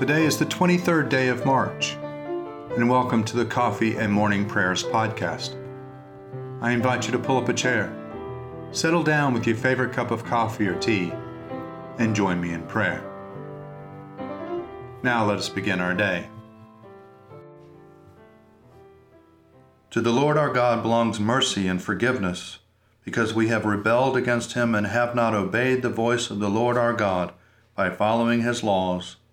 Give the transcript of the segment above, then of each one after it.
Today is the 23rd day of March, and welcome to the Coffee and Morning Prayers podcast. I invite you to pull up a chair, settle down with your favorite cup of coffee or tea, and join me in prayer. Now let us begin our day. To the Lord our God belongs mercy and forgiveness, because we have rebelled against him and have not obeyed the voice of the Lord our God by following his laws,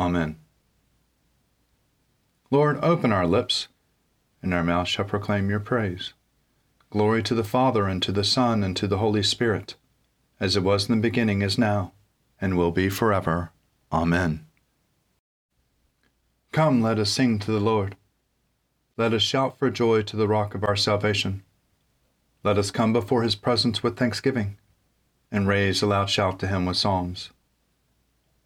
Amen. Lord, open our lips, and our mouth shall proclaim your praise. Glory to the Father, and to the Son, and to the Holy Spirit, as it was in the beginning, is now, and will be forever. Amen. Come, let us sing to the Lord. Let us shout for joy to the rock of our salvation. Let us come before his presence with thanksgiving, and raise a loud shout to him with psalms.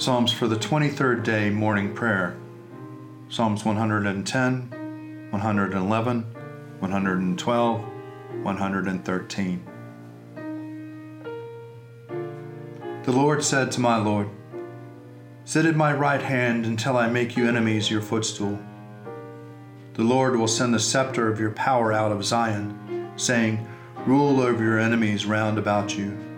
Psalms for the 23rd day morning prayer Psalms 110, 111, 112, 113. The Lord said to my Lord, Sit at my right hand until I make you enemies your footstool. The Lord will send the scepter of your power out of Zion, saying, Rule over your enemies round about you.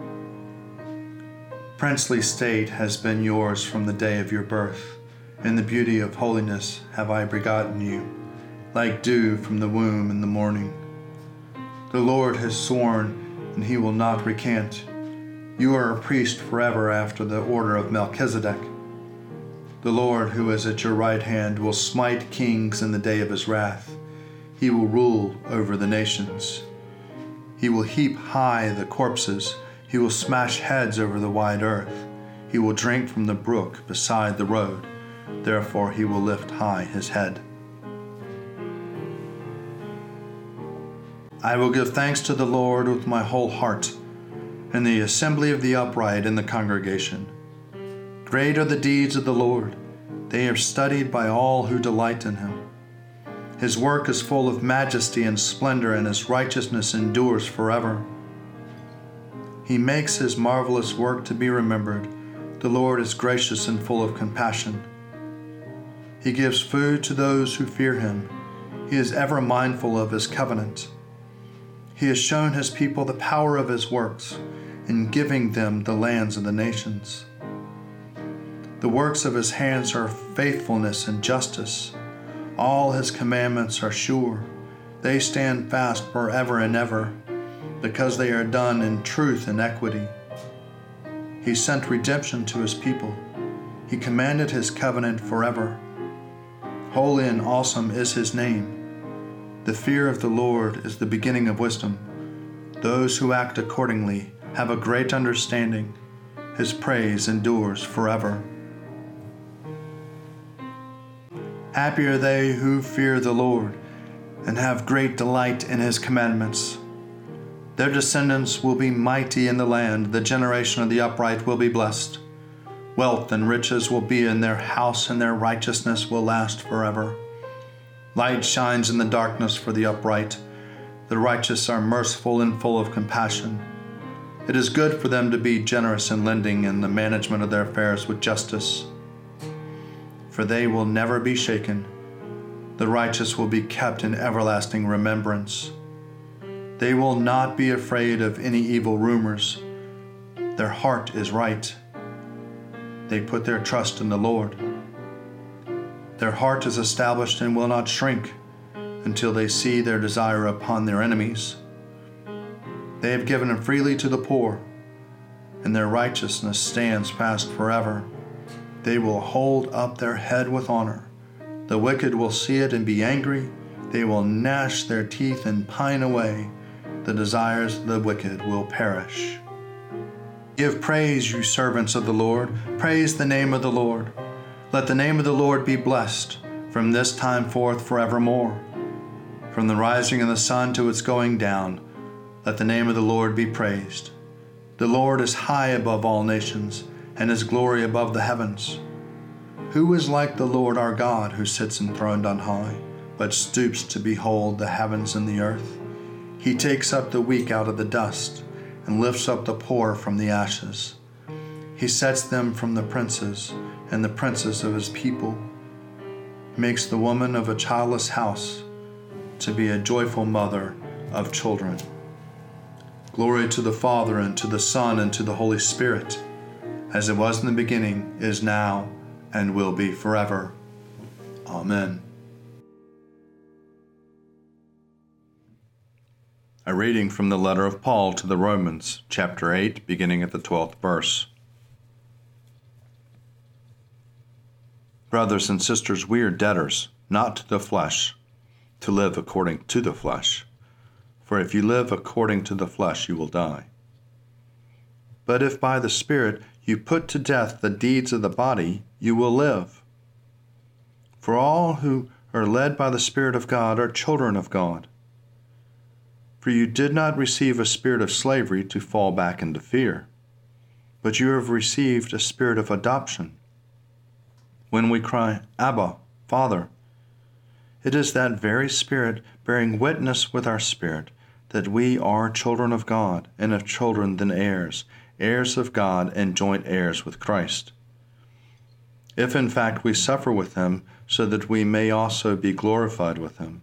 Princely state has been yours from the day of your birth. In the beauty of holiness have I begotten you, like dew from the womb in the morning. The Lord has sworn, and he will not recant. You are a priest forever after the order of Melchizedek. The Lord, who is at your right hand, will smite kings in the day of his wrath. He will rule over the nations. He will heap high the corpses. He will smash heads over the wide earth. He will drink from the brook beside the road. Therefore, he will lift high his head. I will give thanks to the Lord with my whole heart, in the assembly of the upright in the congregation. Great are the deeds of the Lord. They are studied by all who delight in him. His work is full of majesty and splendor, and his righteousness endures forever. He makes his marvelous work to be remembered. The Lord is gracious and full of compassion. He gives food to those who fear him. He is ever mindful of his covenant. He has shown his people the power of his works in giving them the lands of the nations. The works of his hands are faithfulness and justice. All his commandments are sure. They stand fast forever and ever, because they are done in truth and equity. He sent redemption to his people. He commanded his covenant forever. Holy and awesome is his name. The fear of the Lord is the beginning of wisdom. Those who act accordingly have a great understanding. His praise endures forever. Happy are they who fear the Lord and have great delight in his commandments. Their descendants will be mighty in the land. The generation of the upright will be blessed. Wealth and riches will be in their house, and their righteousness will last forever. Light shines in the darkness for the upright. The righteous are merciful and full of compassion. It is good for them to be generous in lending and the management of their affairs with justice, for they will never be shaken. The righteous will be kept in everlasting remembrance. They will not be afraid of any evil rumors. Their heart is right. They put their trust in the Lord. Their heart is established and will not shrink until they see their desire upon their enemies. They have given freely to the poor, and their righteousness stands fast forever. They will hold up their head with honor. The wicked will see it and be angry. They will gnash their teeth and pine away the desires of the wicked will perish. Give praise, you servants of the Lord. Praise the name of the Lord. Let the name of the Lord be blessed from this time forth forevermore. From the rising of the sun to its going down, let the name of the Lord be praised. The Lord is high above all nations, and his glory above the heavens. Who is like the Lord our God, who sits enthroned on high, but stoops to behold the heavens and the earth? He takes up the weak out of the dust and lifts up the poor from the ashes. He sets them from the princes and the princes of his people, makes the woman of a childless house to be a joyful mother of children. Glory to the Father, and to the Son, and to the Holy Spirit, as it was in the beginning, is now, and will be forever. Amen. A reading from the letter of Paul to the Romans, chapter 8, beginning at the 12th verse. Brothers and sisters, we are debtors, not to the flesh, to live according to the flesh. For if you live according to the flesh, you will die. But if by the Spirit you put to death the deeds of the body, you will live. For all who are led by the Spirit of God are children of God. For you did not receive a spirit of slavery to fall back into fear, but you have received a spirit of adoption. When we cry, Abba, Father, it is that very Spirit bearing witness with our spirit that we are children of God, and if children, then heirs, heirs of God, and joint heirs with Christ. If in fact we suffer with him, so that we may also be glorified with him.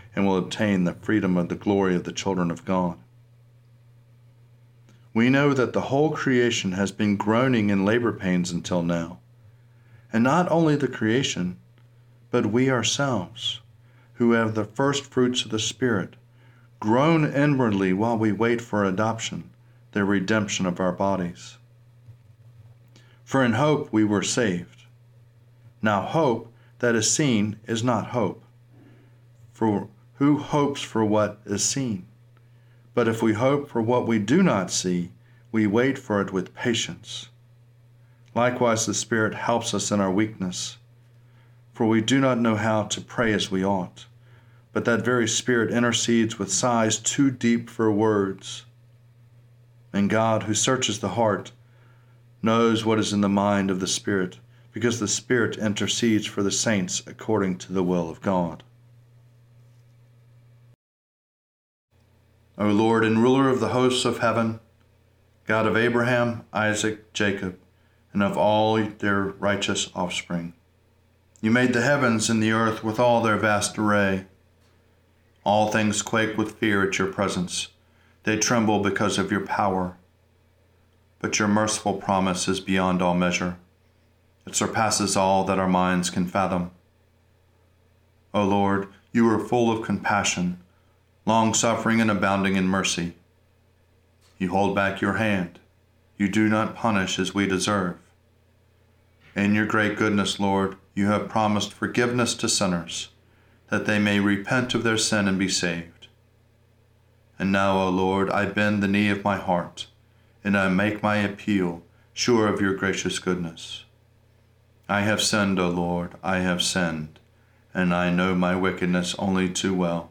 and will obtain the freedom of the glory of the children of God. We know that the whole creation has been groaning in labor pains until now. And not only the creation, but we ourselves, who have the first fruits of the Spirit, groan inwardly while we wait for adoption, the redemption of our bodies. For in hope we were saved. Now, hope that is seen is not hope. For who hopes for what is seen? But if we hope for what we do not see, we wait for it with patience. Likewise, the Spirit helps us in our weakness. For we do not know how to pray as we ought, but that very Spirit intercedes with sighs too deep for words. And God, who searches the heart, knows what is in the mind of the Spirit because the Spirit intercedes for the saints according to the will of God. O Lord and ruler of the hosts of heaven, God of Abraham, Isaac, Jacob, and of all their righteous offspring, you made the heavens and the earth with all their vast array. All things quake with fear at your presence. They tremble because of your power. But your merciful promise is beyond all measure. It surpasses all that our minds can fathom. O Lord, you are full of compassion, long suffering, and abounding in mercy. You hold back your hand. You do not punish as we deserve. In your great goodness, Lord, you have promised forgiveness to sinners, that they may repent of their sin and be saved. And now, O Lord, I bend the knee of my heart, and I make my appeal, sure of your gracious goodness. I have sinned, O Lord, I have sinned, and I know my wickedness only too well.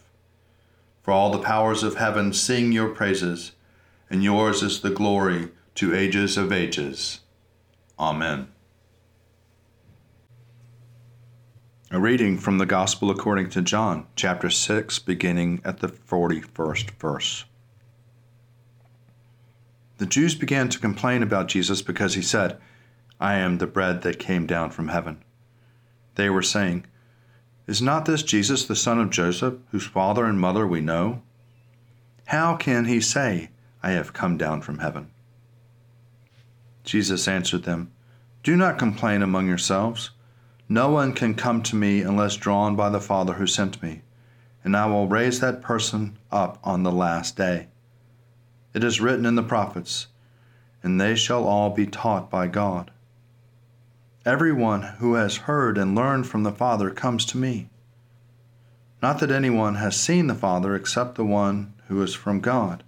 For all the powers of heaven sing your praises, and yours is the glory to ages of ages. Amen. A reading from the Gospel according to John, chapter 6, beginning at the 41st verse. The Jews began to complain about Jesus because he said, I am the bread that came down from heaven. They were saying, Is not this Jesus the son of Joseph, whose father and mother we know? How can he say, I have come down from heaven? Jesus answered them, Do not complain among yourselves. No one can come to me unless drawn by the Father who sent me, and I will raise that person up on the last day. It is written in the prophets, and they shall all be taught by God. Everyone who has heard and learned from the Father comes to me. Not that anyone has seen the Father except the one who is from God.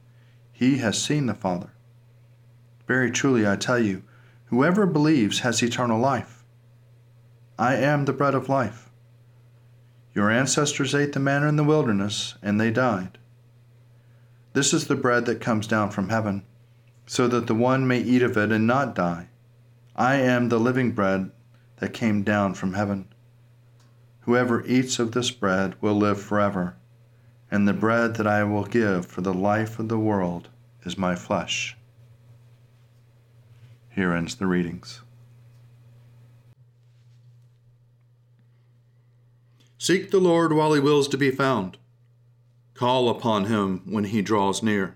He has seen the Father. Very truly I tell you, whoever believes has eternal life. I am the bread of life. Your ancestors ate the manna in the wilderness, and they died. This is the bread that comes down from heaven, so that the one may eat of it and not die. I am the living bread that came down from heaven. Whoever eats of this bread will live forever, and the bread that I will give for the life of the world is my flesh. Here ends the readings. Seek the Lord while he wills to be found. Call upon him when he draws near.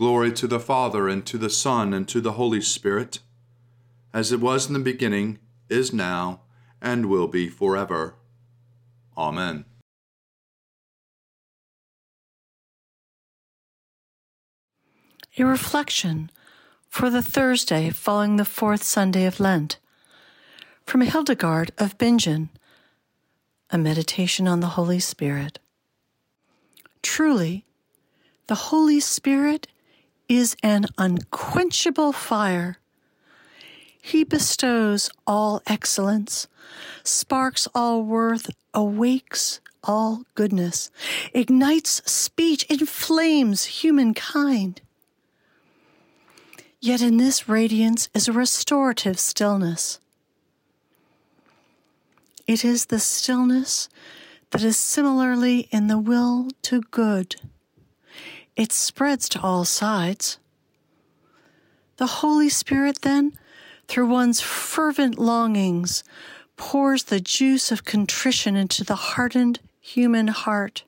Glory to the Father, and to the Son, and to the Holy Spirit, as it was in the beginning, is now, and will be forever. Amen. A reflection for the Thursday following the fourth Sunday of Lent from Hildegard of Bingen a meditation on the Holy Spirit. Truly, the Holy Spirit is an unquenchable fire. He bestows all excellence, sparks all worth, awakes all goodness, ignites speech, inflames humankind. Yet in this radiance is a restorative stillness it is the stillness that is similarly in the will to good. It spreads to all sides. The Holy Spirit, then, through one's fervent longings, pours the juice of contrition into the hardened human heart.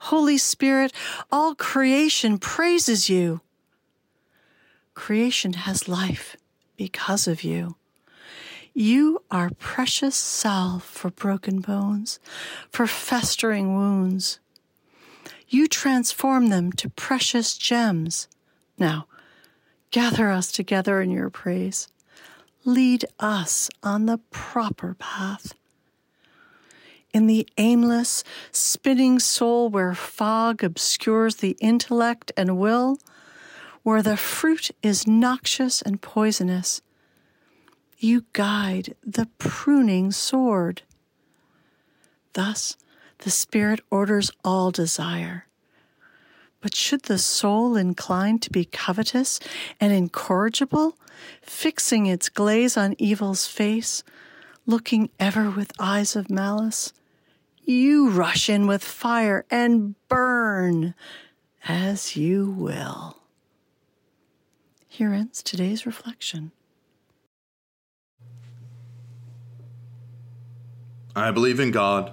Holy Spirit, all creation praises you. Creation has life because of you. You are precious salve for broken bones, for festering wounds. You transform them to precious gems. Now, gather us together in your praise. Lead us on the proper path. In the aimless, spinning soul where fog obscures the intellect and will, where the fruit is noxious and poisonous, you guide the pruning sword. Thus, the Spirit orders all desire. But should the soul incline to be covetous and incorrigible, fixing its glaze on evil's face, looking ever with eyes of malice, you rush in with fire and burn as you will. Here ends today's reflection. I believe in God,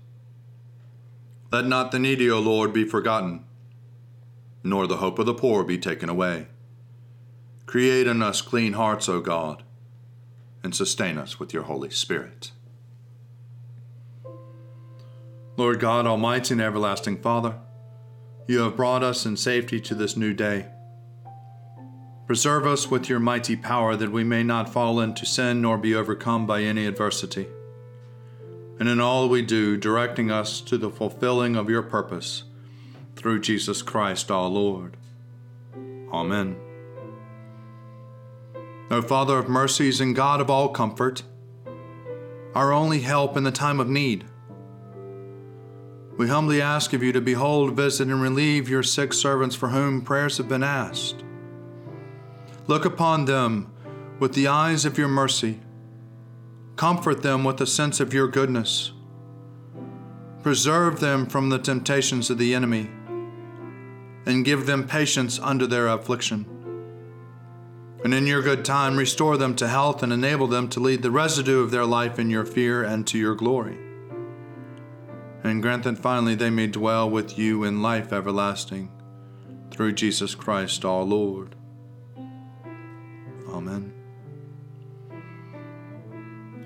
Let not the needy, O Lord, be forgotten, nor the hope of the poor be taken away. Create in us clean hearts, O God, and sustain us with your Holy Spirit. Lord God, Almighty and everlasting Father, you have brought us in safety to this new day. Preserve us with your mighty power that we may not fall into sin nor be overcome by any adversity and in all we do, directing us to the fulfilling of your purpose through Jesus Christ our Lord. Amen. O Father of mercies and God of all comfort, our only help in the time of need, we humbly ask of you to behold, visit, and relieve your sick servants for whom prayers have been asked. Look upon them with the eyes of your mercy Comfort them with a sense of your goodness. Preserve them from the temptations of the enemy, and give them patience under their affliction. And in your good time, restore them to health and enable them to lead the residue of their life in your fear and to your glory. And grant that finally they may dwell with you in life everlasting, through Jesus Christ our Lord. Amen.